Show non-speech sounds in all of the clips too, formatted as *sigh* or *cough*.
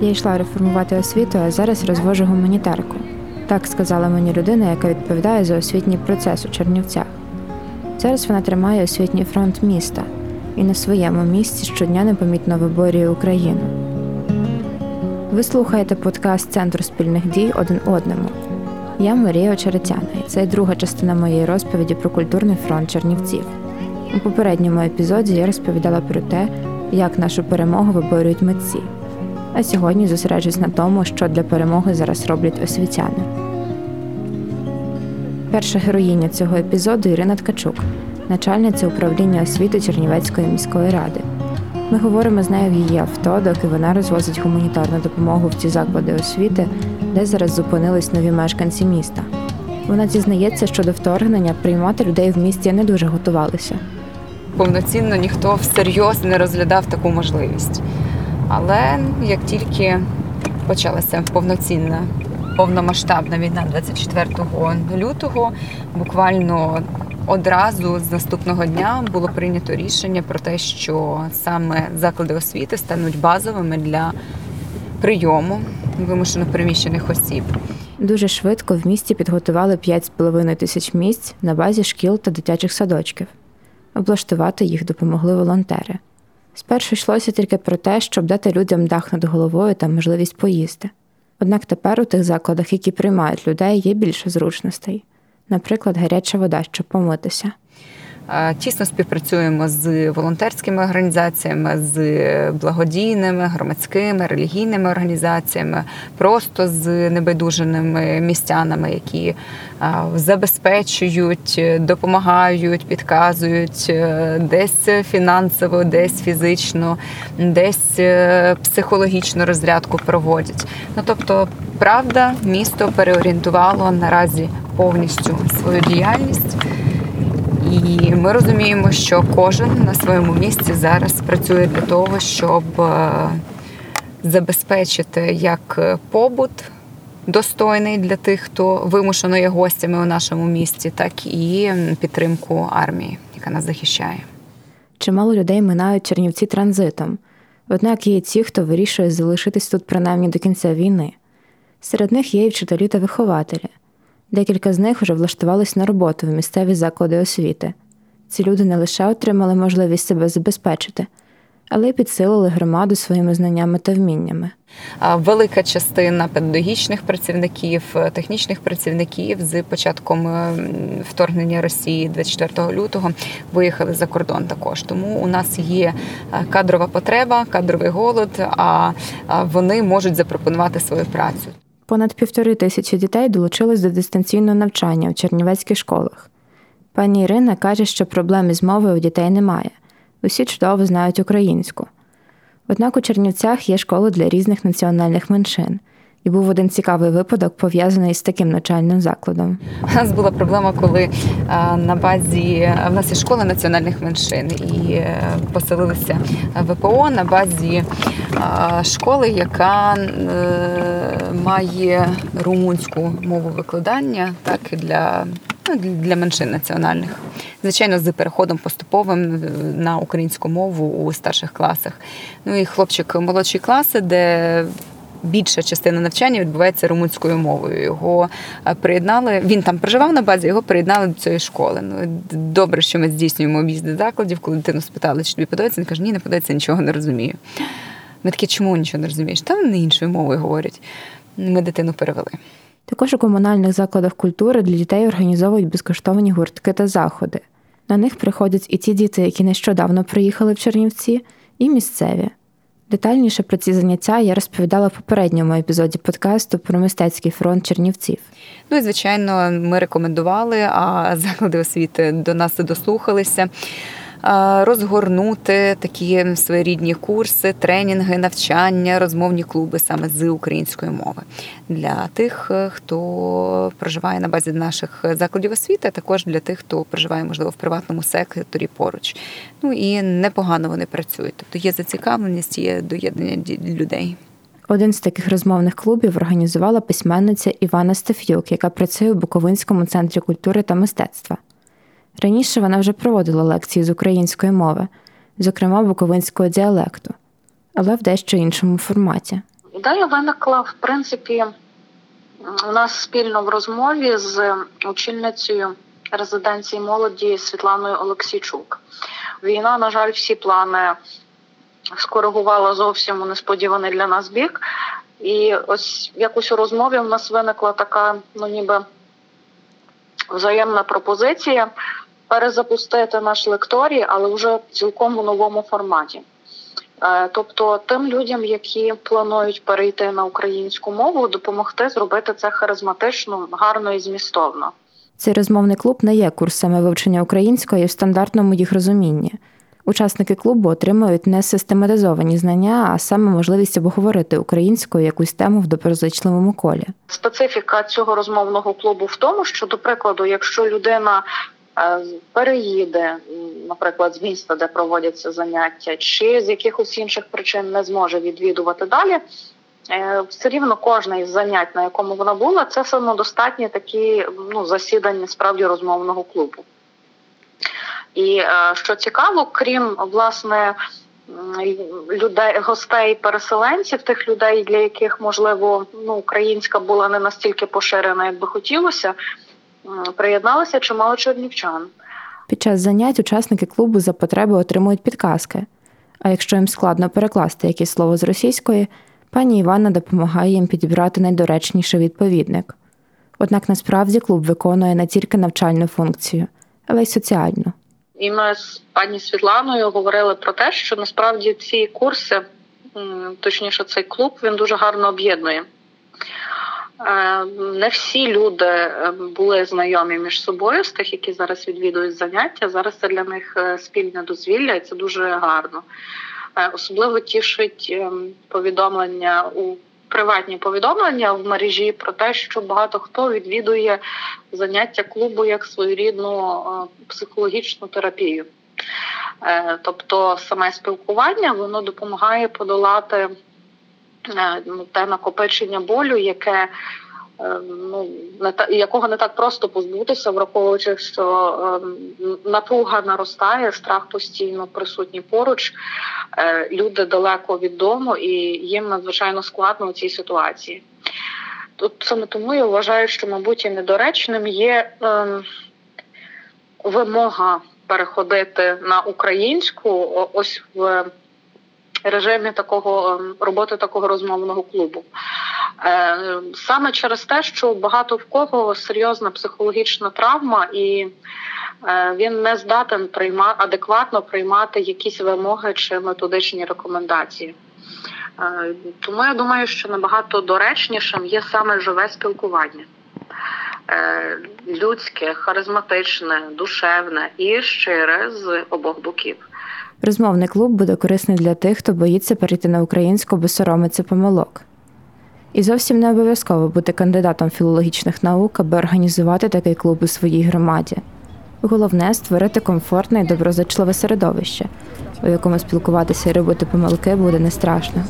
Я йшла реформувати освіту, а зараз розвожу гуманітарку. Так сказала мені людина, яка відповідає за освітній процес у Чернівцях. Зараз вона тримає освітній фронт міста і на своєму місці щодня непомітно виборює Україну. Ви слухаєте подкаст Центру спільних дій один одному. Я Марія Очеретяна, і це друга частина моєї розповіді про культурний фронт Чернівців. У попередньому епізоді я розповідала про те, як нашу перемогу виборюють митці. А сьогодні зосереджусь на тому, що для перемоги зараз роблять освітяни. Перша героїня цього епізоду Ірина Ткачук, начальниця управління освіти Чернівецької міської ради. Ми говоримо з нею в її авто, доки вона розвозить гуманітарну допомогу в ті заклади освіти, де зараз зупинились нові мешканці міста. Вона дізнається, що до вторгнення приймати людей в місті не дуже готувалися. Повноцінно ніхто всерйоз не розглядав таку можливість. Але як тільки почалася повноцінна повномасштабна війна 24 лютого, буквально одразу з наступного дня було прийнято рішення про те, що саме заклади освіти стануть базовими для прийому вимушено переміщених осіб. Дуже швидко в місті підготували 5,5 тисяч місць на базі шкіл та дитячих садочків. Облаштувати їх допомогли волонтери. Спершу йшлося тільки про те, щоб дати людям дах над головою та можливість поїсти. Однак тепер у тих закладах, які приймають людей, є більше зручностей, наприклад, гаряча вода, щоб помитися. Тісно співпрацюємо з волонтерськими організаціями, з благодійними, громадськими, релігійними організаціями, просто з небайдуженими містянами, які забезпечують, допомагають, підказують е, десь фінансово, десь фізично, десь е, психологічну розрядку проводять. Ну тобто, правда, місто переорієнтувало наразі повністю свою діяльність. І ми розуміємо, що кожен на своєму місці зараз працює для того, щоб е, забезпечити як побут достойний для тих, хто вимушено є гостями у нашому місті, так і підтримку армії, яка нас захищає. Чимало людей минають Чернівці транзитом. Однак є ті, хто вирішує залишитись тут принаймні до кінця війни. Серед них є і вчителі та вихователі. Декілька з них вже влаштувались на роботу в місцеві заклади освіти. Ці люди не лише отримали можливість себе забезпечити, але й підсилили громаду своїми знаннями та вміннями. Велика частина педагогічних працівників, технічних працівників з початком е, вторгнення Росії 24 лютого виїхали за кордон. Також тому у нас є е, кадрова потреба, кадровий голод. А вони можуть запропонувати свою працю. Понад півтори тисячі дітей долучились до дистанційного навчання в чернівецьких школах. Пані Ірина каже, що проблем із мовою у дітей немає. Усі чудово знають українську. Однак у Чернівцях є школи для різних національних меншин. І був один цікавий випадок пов'язаний з таким навчальним закладом. У нас була проблема, коли на базі в нас є школа національних меншин і е, поселилися ВПО на базі школи, яка е, має румунську мову викладання, так і для ну, для меншин національних. Звичайно, з переходом поступовим на українську мову у старших класах. Ну і хлопчик молодшої класи, де більша частина навчання відбувається румунською мовою. Його е, приєднали. Він там проживав на базі, його приєднали до цієї школи. Ну добре, що ми здійснюємо об'їзди закладів, коли дитину спитали, чи тобі подобається, він каже, ні, не подобається, нічого не розумію. Ми такі, чому нічого не розумієш? Там не іншою мовою говорять. Ми дитину перевели. Також у комунальних закладах культури для дітей організовують безкоштовні гуртки та заходи. На них приходять і ті діти, які нещодавно приїхали в Чернівці, і місцеві. Детальніше про ці заняття я розповідала в попередньому епізоді подкасту про мистецький фронт Чернівців. Ну і звичайно, ми рекомендували, а заклади освіти до нас дослухалися розгорнути такі своєрідні курси, тренінги, навчання, розмовні клуби саме з української мови для тих, е, хто проживає на базі наших закладів освіти, а також для тих, хто проживає, можливо, в приватному секторі поруч. Ну і непогано вони працюють. Тобто є зацікавленість, є доєднання людей. Один з таких розмовних клубів організувала письменниця Івана Стеф'юк, яка працює у Буковинському центрі культури та мистецтва. Раніше вона вже проводила лекції з української мови, зокрема буковинського діалекту, але в дещо іншому форматі. ідея виникла в принципі у нас спільно в розмові з очільницею резиденції молоді Світланою Олексійчук. Війна, на жаль, всі плани скоригувала зовсім у несподіваний для нас бік. І ось якось у розмові в нас виникла така, ну ніби взаємна пропозиція перезапустити наш лекторій, але вже цілком у новому форматі. Е, тобто тим людям, які планують перейти на українську мову, допомогти зробити це харизматично, гарно і змістовно. Цей розмовний клуб не є курсами вивчення української в стандартному їх розумінні. Учасники клубу отримують не систематизовані знання, а саме можливість обговорити українською якусь тему в доброзичливому колі. Специфіка цього розмовного клубу в тому, що, до прикладу, якщо людина переїде, наприклад, з міста, де проводяться заняття, чи з якихось інших причин не зможе відвідувати далі. Е, все рівно кожне із занять, на якому вона була, це самодостатні такі ну засідання справді розмовного клубу. І е, що цікаво, крім власне людей, гостей, переселенців, тих людей, для яких можливо ну українська була не настільки поширена, як би хотілося, приєдналися чимало чернівчан. Під час занять учасники клубу за потреби отримують підказки. А якщо їм складно перекласти якесь слово з російської, пані Івана допомагає їм підібрати найдоречніший відповідник. Однак насправді клуб виконує не тільки навчальну функцію, але й соціальну. І ми з пані Світланою говорили про те, що насправді ці курси, точніше, цей клуб, він дуже гарно об'єднує. Е, не всі люди е, були знайомі між собою з тих, які зараз відвідують заняття. Зараз це для них е, спільне дозвілля, і це дуже гарно. Особливо тішить повідомлення у приватні повідомлення в мережі про те, що багато хто відвідує заняття клубу як своєрідну психологічну терапію. Тобто саме спілкування воно допомагає подолати Е, те накопичення болю, яке е, ну не та якого не так просто позбутися, враховуючи, що е, напруга наростає, страх постійно присутній поруч. Люди далеко від дому, і їм надзвичайно складно у цій ситуації. Тут саме тому я вважаю, що, мабуть, і недоречним є е, вимога переходити на українську ось в режимі такого ем, роботи такого розмовного клубу. Е, саме через те, що багато в кого серйозна психологічна травма, і е, він не здатен приймати адекватно приймати якісь вимоги чи методичні рекомендації. Е, тому я думаю, що набагато доречнішим є саме живе спілкування. Людське, харизматичне, душевне і щире з обох боків. Розмовний клуб буде корисний для тих, хто боїться перейти на українську, бо соромиться помилок. І зовсім не обов'язково бути кандидатом філологічних наук, аби організувати такий клуб у своїй громаді. Головне створити комфортне і доброзичливе середовище, у якому спілкуватися і робити помилки буде не страшно.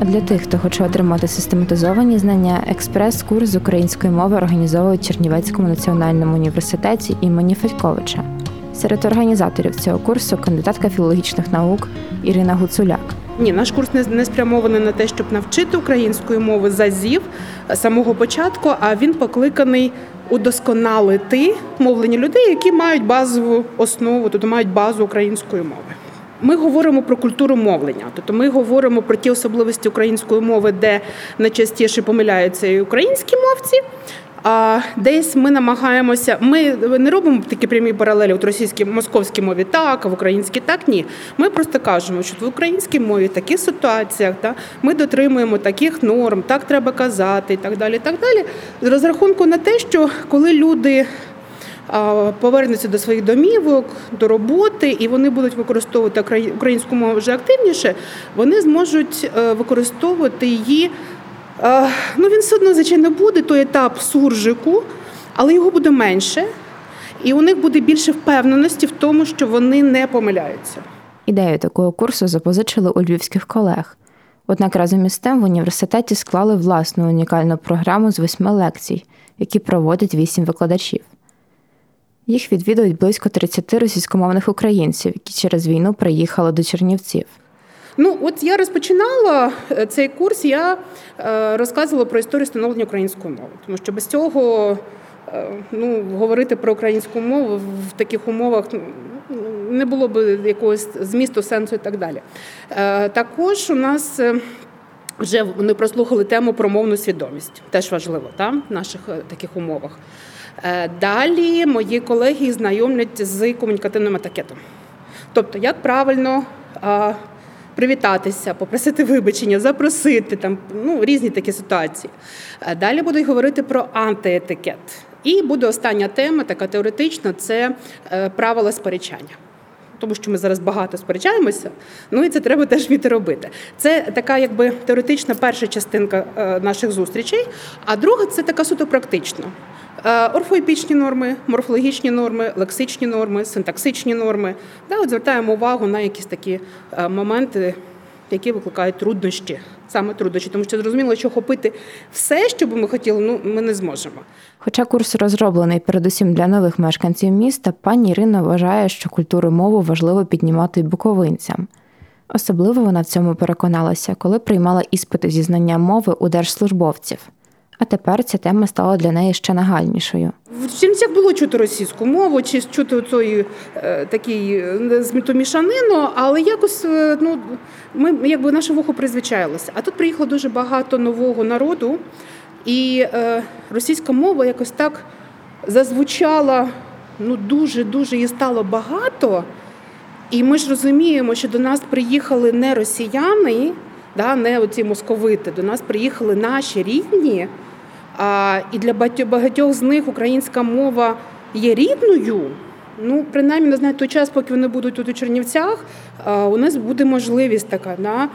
А для тих, хто хоче отримати систематизовані знання, експрес-курс з української мови організовують Чернівецькому національному університеті імені Федьковича. Серед організаторів цього курсу кандидатка філологічних наук Ірина Гуцуляк. Ні, наш курс не спрямований на те, щоб навчити української мови зазів самого початку, а він покликаний удосконалити мовлення людей, які мають базову основу, тобто мають базу української мови. Ми говоримо про культуру мовлення, тобто ми говоримо про ті особливості української мови, де найчастіше помиляються і українські мовці. А десь ми намагаємося, ми не робимо такі прямі паралелі в російській московській мові, так а в українській так ні. Ми просто кажемо, що в українській мові в таких ситуаціях та ми дотримуємо таких норм, так треба казати, і так далі. І так далі. З розрахунку на те, що коли люди повернуться до своїх домівок, до роботи, і вони будуть використовувати українську мову вже активніше, вони зможуть е, використовувати її. Ну, він все одно, звичайно, буде той етап суржику, але його буде менше, і у них буде більше впевненості в тому, що вони не помиляються. Ідею такого курсу запозичили у львівських колег. Однак разом із тим в університеті склали власну унікальну програму з восьми лекцій, які проводять вісім викладачів. Їх відвідують близько 30 російськомовних українців, які через війну приїхали до Чернівців. Ну, от я розпочинала е, цей курс, я е, розказувала про історію становлення української мови, тому що без цього е, ну, говорити про українську мову в таких умовах ну, не було б якогось змісту, сенсу і так далі. Також у нас вже вони прослухали тему про мовну свідомість, теж важливо та, в наших таких умовах. Далі мої колеги знайомлять з комунікативним етикетом. Тобто, як правильно привітатися, попросити вибачення, запросити там ну, різні такі ситуації. Е, далі будуть говорити про антиетикет. І буде остання тема, така теоретична це е, правила сперечання. Тому що ми зараз багато сперечаємося, ну і це треба теж вміти робити. Це така, якби теоретична перша частинка е, наших зустрічей, а друга це така суто практична. Е, орфоепічні норми, морфологічні норми, лексичні норми, синтаксичні норми. Да, от Звертаємо увагу на якісь такі е, моменти, які викликають труднощі, саме труднощі, тому що зрозуміло, що хопити все, що би ми хотіли, ну ми не зможемо. Хоча курс розроблений передусім для нових мешканців міста, пані Ірина вважає, що культуру мову важливо піднімати буковинцям. Особливо вона в цьому переконалася, коли приймала іспити зі знання мови у держслужбовців. А тепер ця тема стала для неї ще нагальнішою. В Чернівцях було чути російську мову, чи чути цієї е, такий е, змітомішанину, але якось е, ну ми якби наше вухо призвичаїлося. А тут приїхало дуже багато нового народу, і е, російська мова якось так зазвучала. Ну дуже дуже її стало багато. І ми ж розуміємо, що до нас приїхали не росіяни, да, не оці московити, до нас приїхали наші рідні. А, І для багатьох з них українська мова є рідною. Ну, принаймні, знаю, той час, поки вони будуть тут у Чернівцях, у нас буде можливість така да,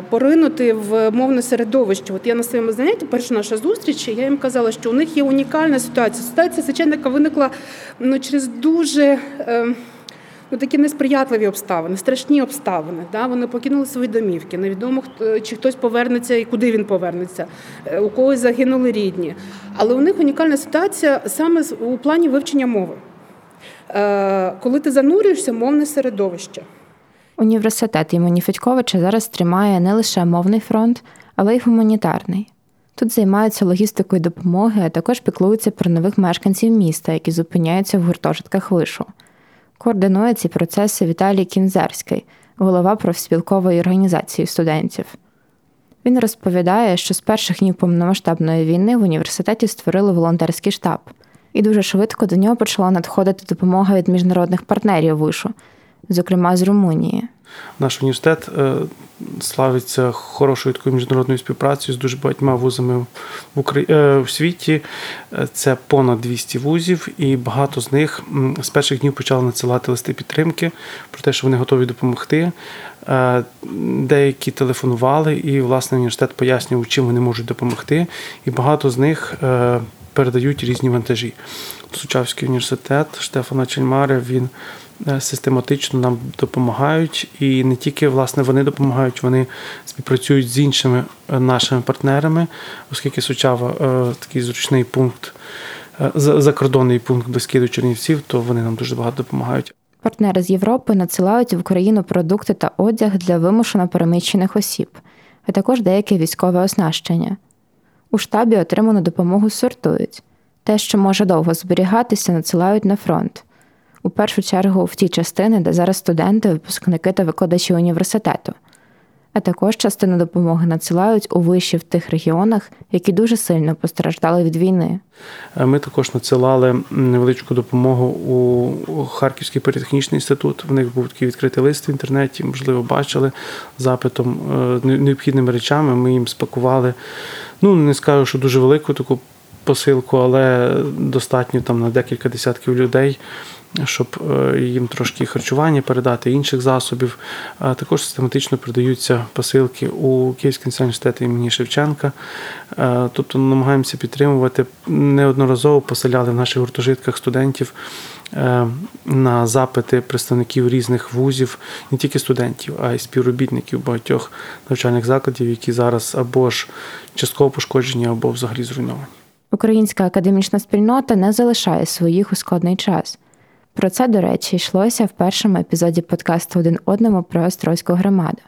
поринути в мовне середовище. От я на своєму занятті, перша наша зустріч, я їм казала, що у них є унікальна ситуація. Ситуація священника виникла ну, через дуже. Е, ну, такі несприятливі обставини, страшні обставини. Да? Вони покинули свої домівки. Невідомо чи хтось повернеться і куди він повернеться, е, у когось загинули рідні. Але у них унікальна ситуація саме у плані вивчення мови. Е, коли ти занурюєшся, мовне середовище. Університет імені Федьковича зараз тримає не лише мовний фронт, але й гуманітарний. Тут займаються логістикою допомоги, а також піклуються про нових мешканців міста, які зупиняються в гуртожитках вишу. Координує ці процеси Віталій Кінзерський, голова профспілкової організації студентів. Він розповідає, що з перших днів повномасштабної війни в університеті створили волонтерський штаб, і дуже швидко до нього почала надходити допомога від міжнародних партнерів вишу, зокрема з Румунії. Наш університет е, славиться хорошою такою міжнародною співпрацею з дуже багатьма вузами в Украї... Е, в світі. Е, це понад 200 вузів, і багато з них з перших днів почали надсилати листи підтримки про те, що вони готові допомогти. Деякі телефонували, і власне університет пояснював, чим вони можуть допомогти. І багато з них передають різні вантажі. Сучавський університет Штефана Чельмари він. Е, систематично нам допомагають, і не тільки власне вони допомагають, вони співпрацюють з іншими е, нашими партнерами, оскільки Сучава е, такий зручний пункт, закордонний пункт близький до Чернівців, то вони нам дуже багато допомагають. Партнери з Європи надсилають в Україну продукти та одяг для вимушено переміщених осіб, а також деяке військове оснащення. У штабі отриману допомогу сортують. Те, що може довго зберігатися, надсилають на фронт у першу чергу в ті частини, де зараз студенти, випускники та викладачі університету. А також частину допомоги надсилають у виші в тих регіонах, які дуже сильно постраждали від війни. Ми також надсилали невеличку допомогу у Харківський політехнічний інститут. В них був такий відкритий лист в інтернеті, можливо, бачили запитом е, необхідними речами. Ми їм спакували. Ну не скажу, що дуже велику таку посилку, але достатньо там на декілька десятків людей щоб е, їм трошки харчування передати, інших засобів. Також систематично передаються посилки у Київський національний університет імені Шевченка. Е, тобто намагаємося підтримувати. Неодноразово поселяли в наших гуртожитках студентів. Е, на запити представників різних вузів, не тільки студентів, а й співробітників багатьох навчальних закладів, які зараз або ж частково пошкоджені, або взагалі зруйновані. Українська академічна спільнота не залишає своїх у складний час Про це, до речі, йшлося в першому епізоді подкасту один одному про Острозьку громаду.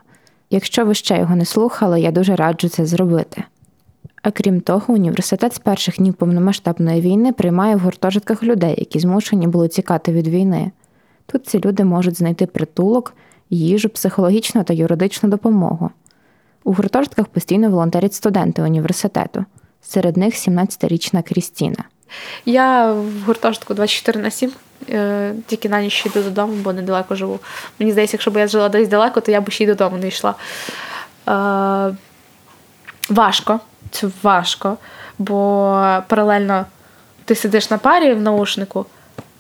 Якщо ви ще його не слухали, я дуже раджу це зробити. А крім того, університет з перших днів повномасштабної війни приймає в гуртожитках людей, які змушені були тікати від війни. Тут ці люди можуть знайти притулок, їжу, психологічну та юридичну допомогу. У гуртожитках постійно волонтерять студенти університету. Серед них 17-річна Крістіна. Я в гуртожитку 24 на 7, е, тільки на ніч йду додому, бо недалеко живу. Мені здається, якщо б я жила десь далеко, то я б ще й додому не йшла. Е, важко, це важко, бо паралельно ти сидиш на парі в наушнику,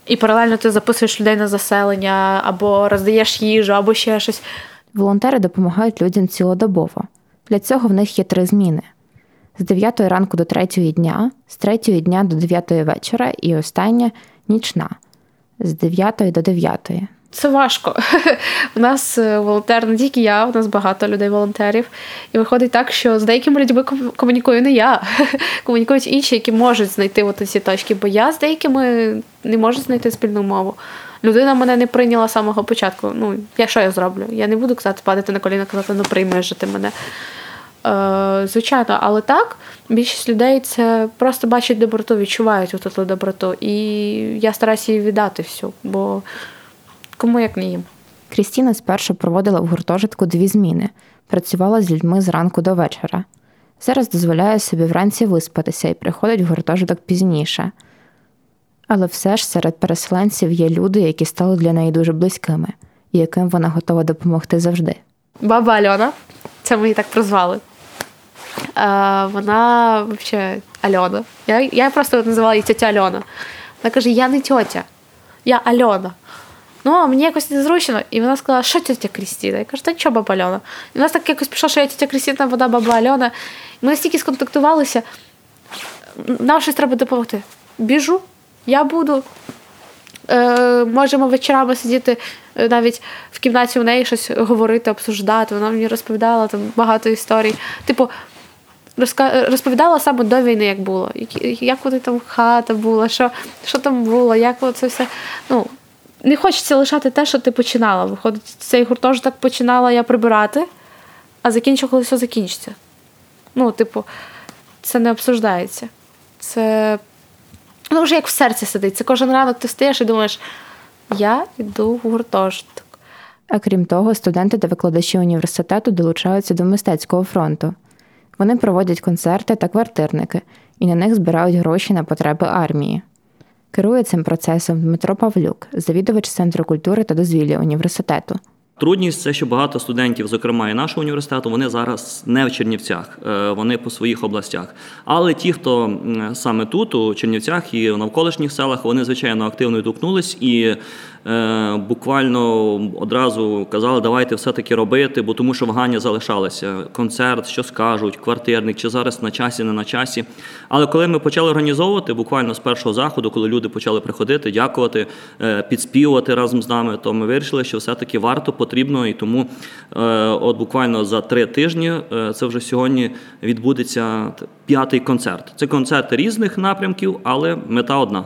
і паралельно ти записуєш людей на заселення, або роздаєш їжу, або ще щось. Волонтери допомагають людям цілодобово. Для цього в них є три зміни: з 9 ранку до 3 дня, з 3 дня до 9 вечора і остання нічна з 9 до 9. Це важко. *laughs* У нас е, волонтер не тільки я, у нас багато людей волонтерів. І виходить так, що з деякими людьми комунікую не я. *laughs* Комунікують інші, які можуть знайти от ці точки, бо я з деякими не можу знайти спільну мову. Людина мене не прийняла з самого початку. Ну, я що я зроблю? Я не буду казати, падати на коліна, казати, ну приймеш же ти мене. Е, Звичайно, але так, більшість людей це просто бачать доброту, відчувають оту доброту. І я стараюся її віддати всю, бо кому як не їм. Крістіна спершу проводила в гуртожитку дві зміни, працювала з людьми зранку до вечора. Зараз дозволяє собі вранці виспатися і приходить в гуртожиток пізніше. Але все ж серед переселенців є люди, які стали для неї дуже близькими, і яким вона готова допомогти завжди. Баба Альона, це ми її так прозвали. А, Вона взагалі Альона. Я я просто називала її тетя Альона. Вона каже: Я не тьотя, я Альона. Ну, мені якось незручно. І вона сказала, що тетя Крістіна? Я кажу, та що баба Альона? І в нас так якось пішло, що я тетя Крістіна, вона баба Альона. Ми настільки сконтактувалися, нам щось треба допомогти. Біжу, я буду. Е, Можемо вечорами сидіти е, навіть в кімнаті у неї щось говорити, обсуждати. Вона мені розповідала там багато історій. Типу, розповідала саме до війни, як було, як вони там хата була, що що там було, як це все. Ну, Не хочеться лишати те, що ти починала. Виходить, цей гуртожиток починала я прибирати, а закінчила, коли все закінчиться. Ну, типу, це не обсуждається. Це ну, вже як в серці сидить. Це кожен ранок ти встаєш і думаєш, я йду в гуртожиток. А крім того, студенти та викладачі університету долучаються до мистецького фронту. Вони проводять концерти та квартирники і на них збирають гроші на потреби армії. Керує цим процесом Дмитро Павлюк, завідувач Центру культури та дозвілля університету. Трудність це, що багато студентів, зокрема і нашого університету, вони зараз не в Чернівцях, е, вони по своїх областях. Але ті, хто саме тут, у Чернівцях і в навколишніх селах, вони звичайно активно відгукнулись і буквально одразу казали, давайте все-таки робити, бо тому що вагання залишалися. Концерт, що скажуть, квартирник, чи зараз на часі, не на часі. Але коли ми почали організовувати, буквально з першого заходу, коли люди почали приходити, дякувати, е, підспівувати разом з нами, то ми вирішили, що все-таки варто, потрібно, і тому е, от буквально за три тижні це вже сьогодні відбудеться п'ятий концерт. Це концерти різних напрямків, але мета одна.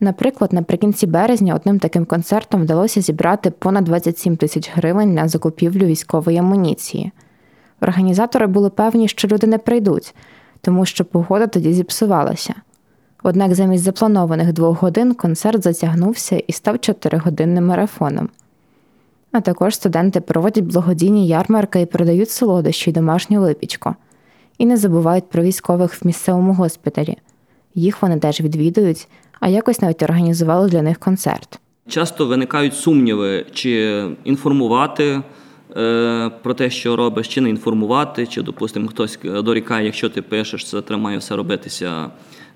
Наприклад, наприкінці березня одним таким концертом вдалося зібрати понад 27 тисяч гривень на закупівлю військової амуніції. Організатори були певні, що люди не прийдуть, тому що погода тоді зіпсувалася. Однак замість запланованих двох годин концерт затягнувся і став чотиригодинним марафоном. А також студенти проводять благодійні ярмарки і продають солодощі й домашню випічку. І не забувають про військових в місцевому госпіталі. Їх вони теж відвідують, а якось навіть організували для них концерт. Часто виникають сумніви, чи інформувати е, про те, що робиш, чи не інформувати, чи, допустимо, хтось дорікає, якщо ти пишеш, це тримає все робитися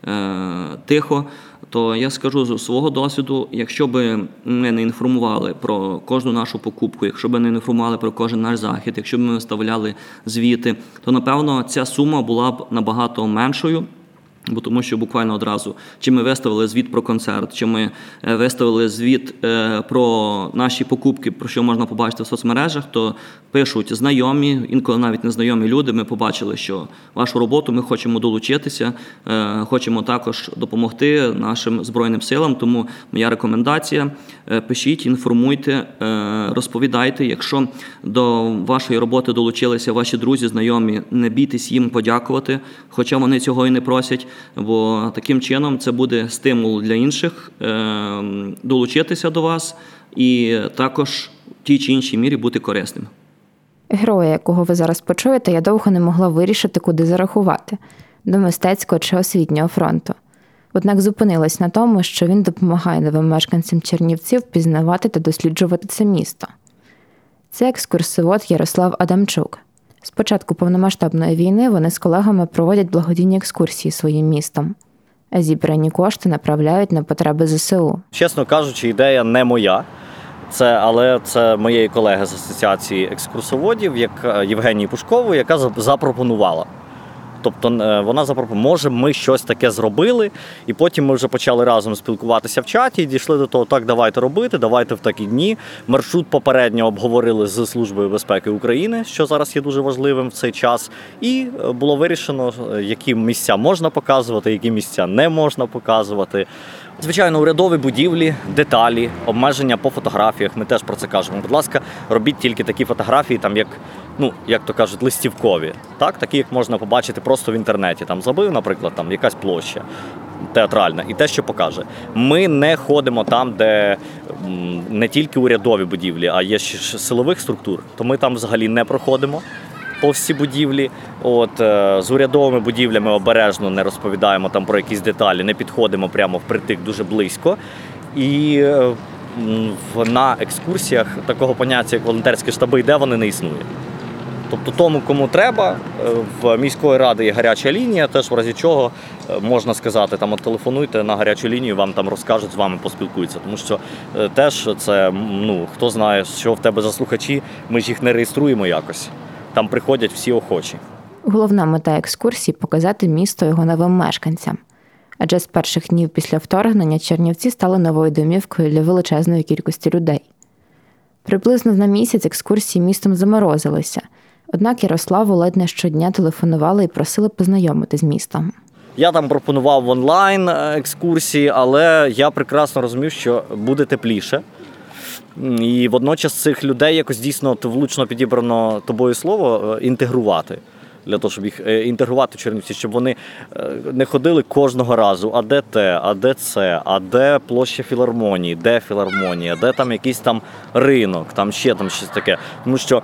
е, тихо. То я скажу з свого досвіду, якщо би ми не інформували про кожну нашу покупку, якщо б не інформували про кожен наш захід, якщо б ми виставляли звіти, то напевно ця сума була б набагато меншою. Бо тому, що буквально одразу чи ми виставили звіт про концерт, чи ми е, виставили звіт е, про наші покупки, про що можна побачити в соцмережах, то пишуть знайомі, інколи навіть незнайомі люди. Ми побачили, що вашу роботу ми хочемо долучитися, е, хочемо також допомогти нашим збройним силам. Тому моя рекомендація: пишіть, інформуйте, розповідайте. Якщо до вашої роботи долучилися ваші друзі, знайомі, не бійтесь їм подякувати, хоча вони цього і не просять бо таким чином це буде стимул для інших е, долучитися до вас і також в тій чи іншій мірі бути корисним. Героя, якого ви зараз почуєте, я довго не могла вирішити, куди зарахувати до мистецького чи освітнього фронту. Однак зупинилась на тому, що він допомагає новим мешканцям Чернівців пізнавати та досліджувати це місто. Це екскурсовод Ярослав Адамчук. З початку повномасштабної війни вони з колегами проводять благодійні екскурсії своїм містом, а зібрані кошти направляють на потреби ЗСУ. Чесно кажучи, ідея не моя. Це, але це моєї колеги з асоціації екскурсоводів, як Євгенії Пушкової, яка запропонувала. Тобто е, вона запропонувала, може, ми щось таке зробили, і потім ми вже почали разом спілкуватися в чаті і дійшли до того, так, давайте робити, давайте в такі дні. Маршрут попередньо обговорили з Службою безпеки України, що зараз є дуже важливим в цей час. І е, було вирішено, е, які місця можна показувати, які місця не можна показувати. Звичайно, урядові будівлі, деталі, обмеження по фотографіях. Ми теж про це кажемо. Будь ласка, робіть тільки такі фотографії, там як ну як то кажуть, листівкові, так такі, як можна побачити просто в інтернеті. Там забив, наприклад, там якась площа театральна, і те, що покаже. Ми не ходимо там, де не тільки урядові будівлі, а є ще силових структур. То ми там взагалі не проходимо по всі будівлі. От е, З урядовими будівлями обережно не розповідаємо там про якісь деталі, не підходимо прямо впритик дуже близько. І е, на екскурсіях такого поняття, як волонтерські штаби, де вони не існує. Тобто тому, кому треба, е, в міської ради є гаряча лінія, теж в разі чого можна сказати, там телефонуйте на гарячу лінію, вам там розкажуть, з вами поспілкуються. Тому що теж це ну хто знає, що в тебе за слухачі, ми ж їх не реєструємо якось там приходять всі охочі. Головна мета екскурсії показати місто його новим мешканцям. Адже з перших днів після вторгнення Чернівці стали новою домівкою для величезної кількості людей. Приблизно на місяць екскурсії містом заморозилися, однак Ярославу ледь не щодня телефонували і просили познайомити з містом. Я там пропонував онлайн е, екскурсії, але я прекрасно розумів, що буде тепліше. І водночас цих людей якось дійсно влучно підібрано тобою слово е, інтегрувати. Для того, щоб їх е, інтегрувати в Чернівці, щоб вони не ходили кожного разу, а де те, а де це, а де площа філармонії, де філармонія, де там якийсь там ринок, там ще там щось таке. Тому що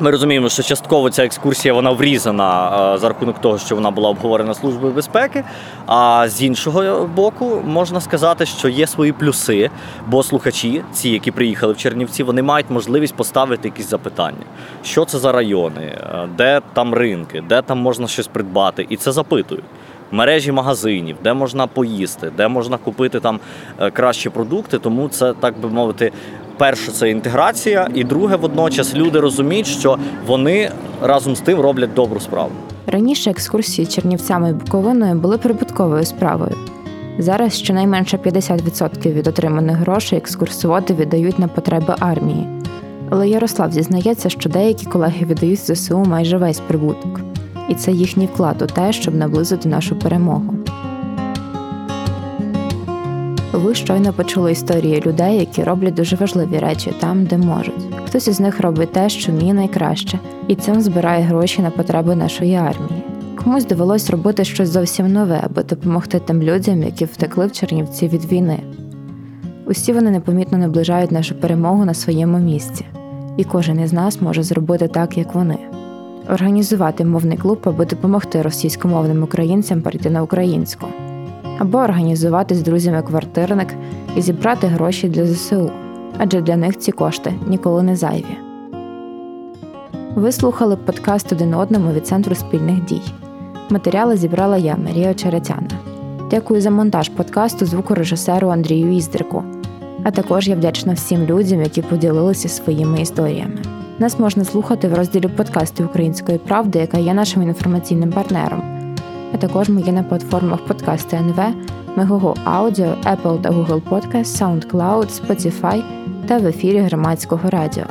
ми розуміємо, що частково ця екскурсія вона врізана е, за рахунок того, що вона була обговорена службою безпеки. А з іншого боку, можна сказати, що є свої плюси, бо слухачі, ці, які приїхали в Чернівці, вони мають можливість поставити якісь запитання, що це за райони, е, де там ринки, де там можна щось придбати, і це запитують. Мережі магазинів, де можна поїсти, де можна купити там е, кращі продукти, тому це так би мовити перше це інтеграція, і друге, водночас люди розуміють, що вони разом з тим роблять добру справу. Раніше екскурсії Чернівцями і Буковиною були прибутковою справою. Зараз щонайменше 50% від отриманих грошей екскурсоводи віддають на потреби армії. Але Ярослав зізнається, що деякі колеги віддають ЗСУ майже весь прибуток, і це їхній вклад у те, щоб наблизити нашу перемогу. Ви щойно почули історії людей, які роблять дуже важливі речі там, де можуть. Хтось із них робить те, що вміє найкраще, і цим збирає гроші на потреби нашої армії. Комусь довелось робити щось зовсім нове, аби допомогти тим людям, які втекли в Чернівці від війни. Усі вони непомітно наближають нашу перемогу на своєму місці, і кожен із нас може зробити так, як вони. Організувати мовний клуб, аби допомогти російськомовним українцям перейти на українську або організувати з друзями квартирник і зібрати гроші для ЗСУ, адже для них ці кошти ніколи не зайві. Ви слухали подкаст один одному від Центру спільних дій. Матеріали зібрала я, Марія Очеретяна. Дякую за монтаж подкасту звукорежисеру Андрію Іздрику. А також я вдячна всім людям, які поділилися своїми історіями. Нас можна слухати в розділі подкасту Української правди, яка є нашим інформаційним партнером а також ми є на платформах подкасти НВ, Мегого Аудіо, Apple та Google Podcast, SoundCloud, Spotify та в ефірі громадського радіо.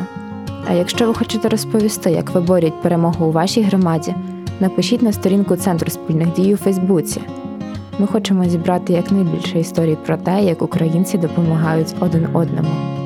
А якщо ви хочете розповісти, як виборюють перемогу у вашій громаді, напишіть на сторінку Центру спільних дій у Фейсбуці. Ми хочемо зібрати якнайбільше історій про те, як українці допомагають один одному.